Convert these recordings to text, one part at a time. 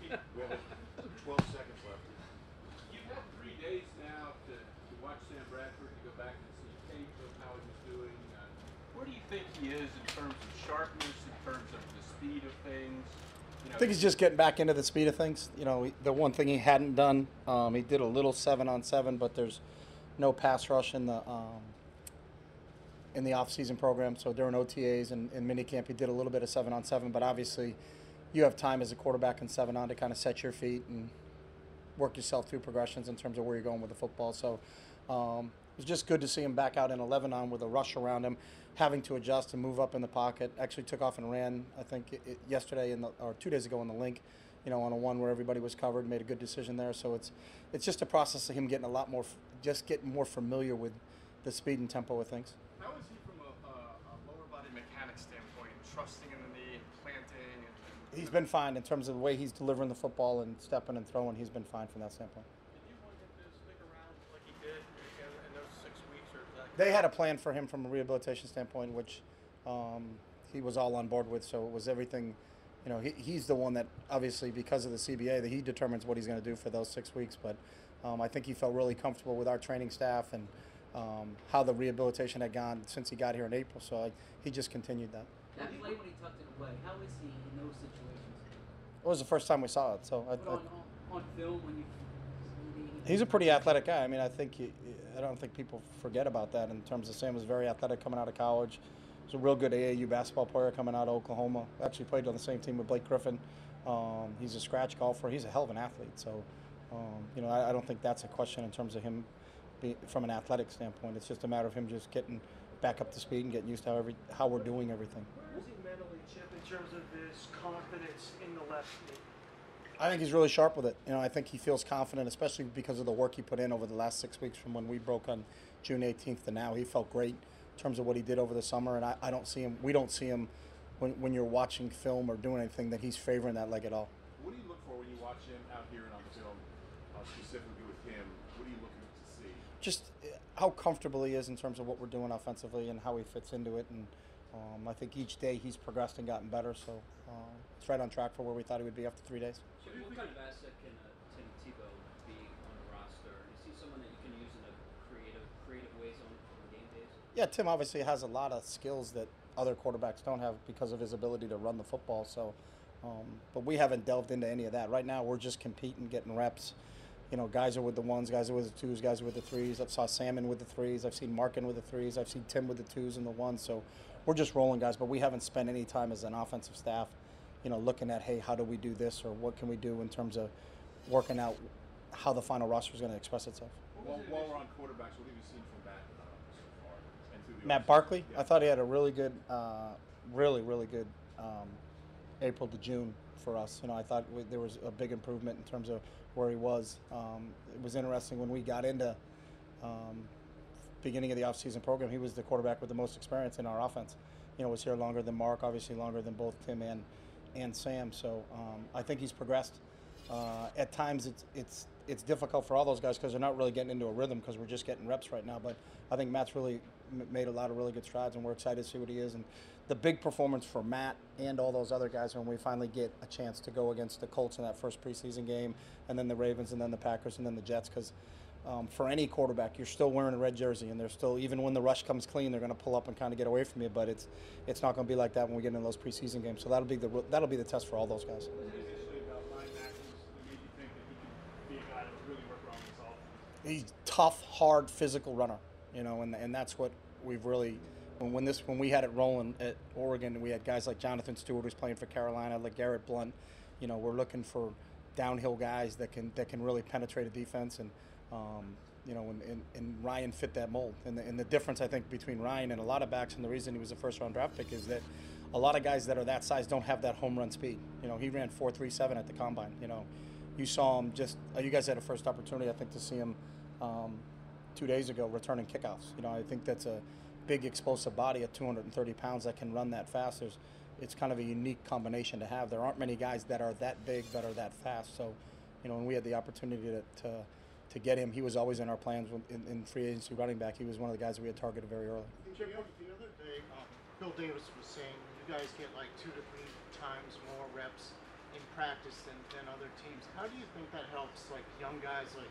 rookie. We have 12 seconds left. You've had three days now to, to watch Sam Bradford, to go back and see tape of how he was doing. Uh, where do you think he is in terms of sharpness, in terms of the speed of things? You know, I think he's just getting back into the speed of things. You know, the one thing he hadn't done, um, he did a little seven on seven, but there's no pass rush in the um, in the off-season program. So during OTAs and, and minicamp, he did a little bit of seven on seven. But obviously, you have time as a quarterback in seven on to kind of set your feet and work yourself through progressions in terms of where you're going with the football. So um, it was just good to see him back out in 11 on with a rush around him, having to adjust and move up in the pocket. Actually took off and ran, I think, it, it, yesterday in the, or two days ago in the link, you know, on a one where everybody was covered, made a good decision there. So it's it's just a process of him getting a lot more, just getting more familiar with the speed and tempo of things. How is he from a, a lower body mechanic standpoint, trusting in the knee, planting? And, He's been fine in terms of the way he's delivering the football and stepping and throwing. He's been fine from that standpoint. Did you want him to stick around like he did in, in those six weeks, or is that They had a plan for him from a rehabilitation standpoint, which um, he was all on board with. So it was everything. You know, he, he's the one that obviously because of the CBA that he determines what he's going to do for those six weeks. But um, I think he felt really comfortable with our training staff and um, how the rehabilitation had gone since he got here in April. So I, he just continued that. That play when he tucked it away, how is he in those situations? It was the first time we saw it. So I, But I, on, on, on film, when you. He's a pretty athletic guy. I mean, I think he, I don't think people forget about that in terms of Sam was very athletic coming out of college. He's a real good AAU basketball player coming out of Oklahoma. Actually played on the same team with Blake Griffin. Um, he's a scratch golfer. He's a hell of an athlete. So, um, you know, I, I don't think that's a question in terms of him be, from an athletic standpoint. It's just a matter of him just getting back up to speed and getting used to how, every, how we're doing everything. Where is he mentally, Chip, in terms of his confidence in the left knee? I think he's really sharp with it. You know, I think he feels confident, especially because of the work he put in over the last six weeks from when we broke on June 18th to now. He felt great in terms of what he did over the summer, and I, I don't see him. We don't see him when, when you're watching film or doing anything that he's favoring that leg at all. What do you look for when you watch him out here and on the film, uh, specifically with him? What are you looking to see? Just uh, how comfortable he is in terms of what we're doing offensively and how he fits into it, and um, I think each day he's progressed and gotten better. So uh, it's right on track for where we thought he would be after three days. So what kind of asset can uh, Tim Tebow be on a roster? Is he someone that you can use in a creative, creative ways on, on game days? Yeah, Tim obviously has a lot of skills that other quarterbacks don't have because of his ability to run the football. So, um, but we haven't delved into any of that. Right now, we're just competing, getting reps. You know, guys are with the ones, guys are with the twos, guys are with the threes. I've saw Salmon with the threes. I've seen Markin with the threes. I've seen Tim with the twos and the ones. So, we're just rolling guys. But we haven't spent any time as an offensive staff, you know, looking at hey, how do we do this or what can we do in terms of working out how the final roster is going to express itself. While, while we're on quarterbacks, what have you seen from Matt uh, so far? And through the Matt? Barkley. Yeah. I thought he had a really good, uh, really, really good um, April to June for us. You know, I thought there was a big improvement in terms of where he was. Um, it was interesting when we got into um, beginning of the offseason program. He was the quarterback with the most experience in our offense. You know, was here longer than Mark, obviously longer than both Tim and and Sam. So um, I think he's progressed. Uh, at times, it's it's it's difficult for all those guys because they're not really getting into a rhythm because we're just getting reps right now. But I think Matt's really made a lot of really good strides, and we're excited to see what he is. And the big performance for Matt and all those other guys when we finally get a chance to go against the Colts in that first preseason game, and then the Ravens, and then the Packers, and then the Jets, because. Um, for any quarterback, you're still wearing a red jersey, and they're still even when the rush comes clean, they're going to pull up and kind of get away from you. But it's it's not going to be like that when we get into those preseason games. So that'll be the that'll be the test for all those guys. What was it initially about Ryan Mathews that made you think that he could be a guy that would really work around this offense? He's tough, hard, physical runner. You know, and and that's what we've really when, when this when we had it rolling at Oregon, we had guys like Jonathan Stewart who's playing for Carolina, like Garrett Blount. You know, we're looking for downhill guys that can that can really penetrate a defense and. Um, you know, and, and, and Ryan fit that mold. And the, and the difference, I think, between Ryan and a lot of backs, and the reason he was a first round draft pick is that a lot of guys that are that size don't have that home run speed. You know, he ran 4.37 at the combine. You know, you saw him just, uh, you guys had a first opportunity, I think, to see him um, two days ago returning kickoffs. You know, I think that's a big explosive body at 230 pounds that can run that fast. There's, it's kind of a unique combination to have. There aren't many guys that are that big that are that fast. So, you know, when we had the opportunity to, to to get him, he was always in our plans in, in free agency running back. He was one of the guys that we had targeted very early. Jim, the other- day, um, Bill Davis was saying you guys get like two to three times more reps in practice than, than other teams. How do you think that helps, like young guys like,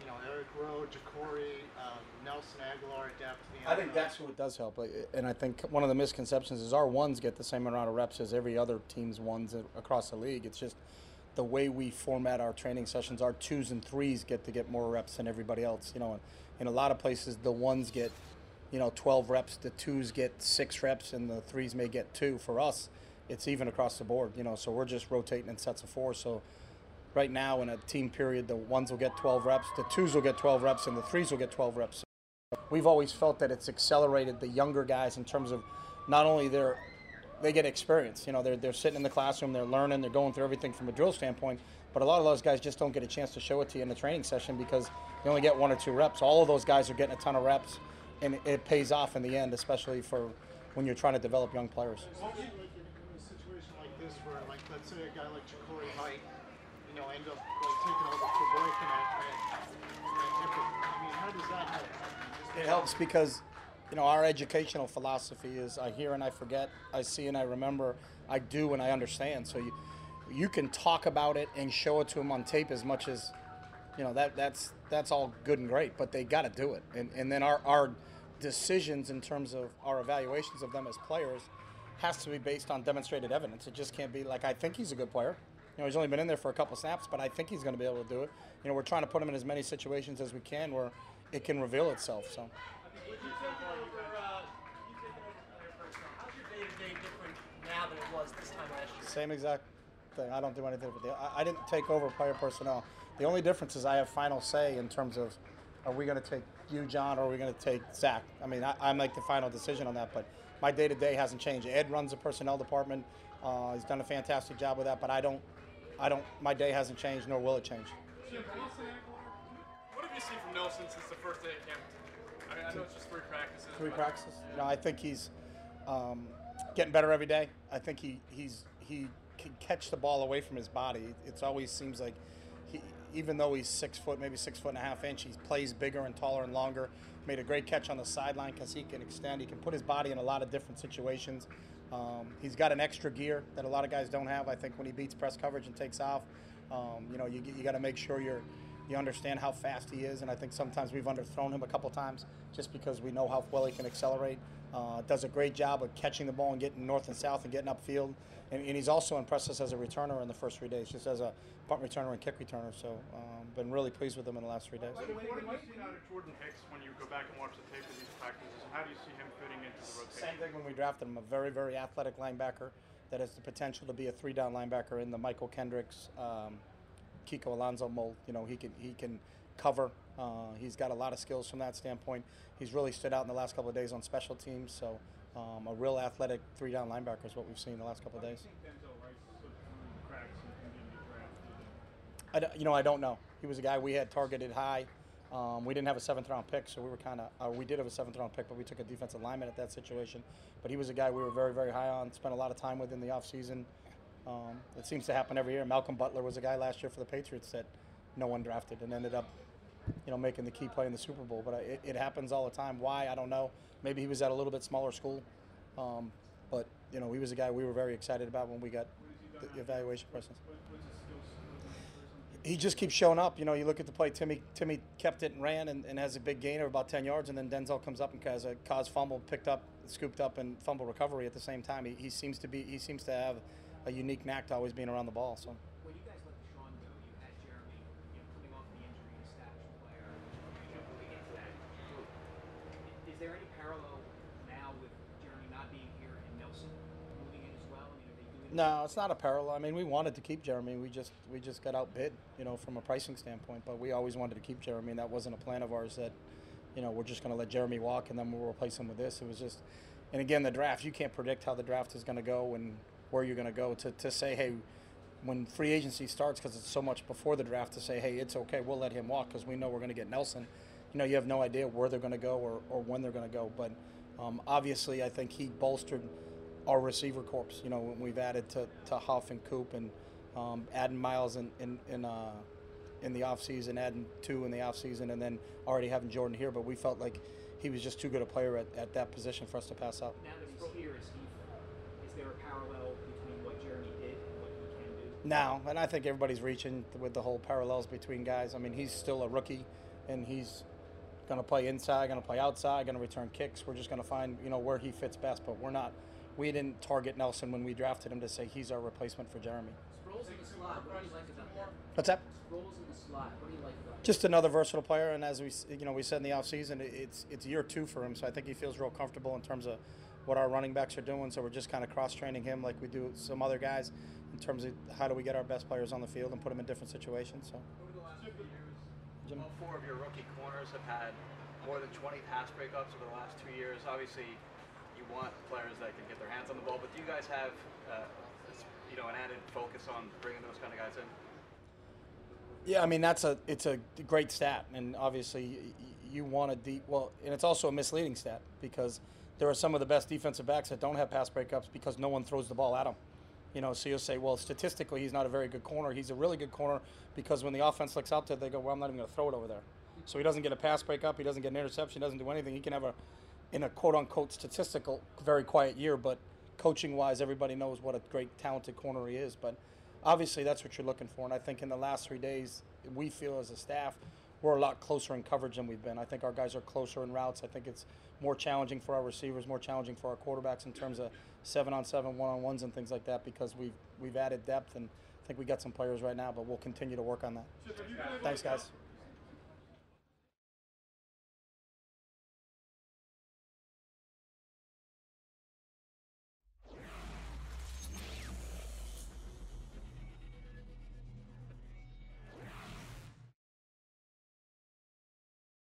you know, Eric Rowe, JaCorey, um, Nelson Agholor adapt to the I think that's what does help, and I think one of the misconceptions is our ones get the same amount of reps as every other team's ones across the league. It's just the way we format our training sessions. Our twos and threes get to get more reps than everybody else. You know, and in a lot of places the ones get, you know, 12 reps. The twos get six reps, and the threes may get two. For us, it's even across the board. You know, so we're just rotating in sets of four. So right now in a team period, the ones will get 12 reps, the twos will get 12 reps, and the threes will get 12 reps. We've always felt that it's accelerated the younger guys in terms of not only their they get experience. You know, they're they're sitting in the classroom, they're learning, they're going through everything from a drill standpoint. But a lot of those guys just don't get a chance to show it to you in the training session because you only get one or two reps. All of those guys are getting a ton of reps, and it, it pays off in the end, especially for when you're trying to develop young players. Where, like, let's say a guy like JaCorey might, you know, end up like taking over for Boykin Nippert? I mean, how does that help? It helps because, you know, our educational philosophy is I hear and I forget, I see and I remember, I do and I understand. So you, you can talk about it and show it to them on tape as much as, you know, that that's that's all good and great, but they got to do it. And and then our our decisions in terms of our evaluations of them as players has to be based on demonstrated evidence. It just can't be like I think he's a good player. You know, he's only been in there for a couple snaps, but I think he's going to be able to do it. You know, we're trying to put him in as many situations as we can where it can reveal itself. So. You've over, uh, you've over. How's your day-to-day different now than it was this time last year? Same exact thing. I don't do anything with the. I, I didn't take over player personnel. The only difference is I have final say in terms of, are we going to take you, John, or are we going to take Zach? I mean, I, I make the final decision on that, but my day to day hasn't changed. Ed runs the personnel department. Uh, he's done a fantastic job with that, but I don't, I don't. My day hasn't changed, nor will it change. What have you seen from Nelson since the first day of camp? I mean, I know it's just three practices. Three practices. You know, I think he's um, getting better every day. I think he he's he can catch the ball away from his body. It always seems like even though he's six foot, maybe six foot and a half inch, he plays bigger and taller and longer. Made a great catch on the sideline because he can extend. He can put his body in a lot of different situations. Um, he's got an extra gear that a lot of guys don't have. I think when he beats press coverage and takes off, um, you know, you, you got to make sure you're you understand how fast he is, and I think sometimes we've underthrown him a couple times just because we know how well he can accelerate. Uh, does a great job of catching the ball and getting north and south and getting upfield, and, and he's also impressed us as a returner in the first three days, just as a punt returner and kick returner. So, um, been really pleased with him in the last three days. What have you seen out of Jordan Hicks when you go back and watch the tape of these practices? How do you see him fitting into the rotation? Same thing when we drafted him, a very, very athletic linebacker that has the potential to be a three-down linebacker in the Mychal Kendricks, um, Kiko Alonso mold. You know, he can he can cover. Uh, he's got a lot of skills from that standpoint. He's really stood out in the last couple of days on special teams. So, um, a real athletic three-down linebacker is what we've seen the last couple of days. I think Denzel Rice slipped through the cracks and, and didn't get drafted. I don't- you know, I don't know. He was a guy we had targeted high. Um, we didn't have a seventh round pick, so we were kind of. Uh, we did have a seventh round pick, but we took a defensive lineman at that situation. But he was a guy we were very, very high on. Spent a lot of time with in the offseason. Um, it seems to happen every year. Malcolm Butler was a guy last year for the Patriots that no one drafted and ended up, you know, making the key play in the Super Bowl. But I, it, it happens all the time. Why? I don't know. Maybe he was at a little bit smaller school. Um, but you know, he was a guy we were very excited about when we got the evaluation process he just keeps showing up. You know, you look at the play. Timmy Timmy kept it and ran and, and has a big gain of about ten yards, and then Denzel comes up and has a cause fumble, picked up, scooped up, and fumble recovery at the same time. He, he seems to be he seems to have a unique knack to always being around the ball. So When you guys let DeSean go, you had Jeremy, you know, coming off the injury, an established player, you know, moving into that group. I- Is there any parallel now with Jeremy not being here and Nelson moving in as well? I mean, are they doing no, it's not a parallel. I mean, we wanted to keep Jeremy. We just we just got outbid, you know, from a pricing standpoint. But we always wanted to keep Jeremy, and that wasn't a plan of ours. That you know we're just going to let Jeremy walk and then we'll replace him with this. It was just, and again, the draft. You can't predict how the draft is going to go and where you're going to go. To to say, hey, when free agency starts, because it's so much before the draft, to say, hey, it's okay, we'll let him walk because we know we're going to get Nelson. You know, you have no idea where they're going to go or, or when they're going to go. But um, obviously, I think he bolstered our receiver corps. You know, when we've added to, to Huff and Coop and um, adding Miles in in in, uh, in the offseason, adding two in the offseason, and then already having Jordan here. But we felt like he was just too good a player at, at that position for us to pass up. now that he's here, is he, is there a parallel between what Jeremy did and what he can do? now, and I think everybody's reaching with the whole parallels between guys. I mean, he's still a rookie, and he's going to play inside, going to play outside, going to return kicks. We're just going to find you know where he fits best. But we're not. We didn't target Nelson when we drafted him to say he's our replacement for Jeremy. Sproles in the slot. What do you like about that? What's that? Sproles in the slot. What do you like about that? Just another versatile player, and as we you know we said in the offseason, it- it's it's year two for him. So I think he feels real comfortable in terms of what our running backs are doing. So we're just kind of cross training him like we do some other guys in terms of how do we get our best players on the field and put them in different situations. So. Over the last few years, Jim? all four of your rookie corners have had more than 20 pass breakups over the last two years. Obviously, you want players that can get their hands on the ball, but do you guys have, uh, you know, an added focus on bringing those kind of guys in? Yeah, I mean that's a it's a great stat, and obviously you want a deep well, and it's also a misleading stat because there are some of the best defensive backs that don't have pass breakups because no one throws the ball at them. You know, so you'll say, well, statistically he's not a very good corner. He's a really good corner because when the offense looks out there, they go, well, I'm not even going to throw it over there. So he doesn't get a pass breakup, he doesn't get an interception, he doesn't do anything. He can have a, in a quote unquote statistical, very quiet year, but coaching wise, everybody knows what a great talented corner he is. But obviously that's what you're looking for. And I think in the last three days, we feel as a staff, we're a lot closer in coverage than we've been. I think our guys are closer in routes. I think it's more challenging for our receivers, more challenging for our quarterbacks in terms of seven on seven, one on ones, and things like that because we've we've added depth and I think we got some players right now, but we'll continue to work on that. Chip, have you been able Thanks, guys.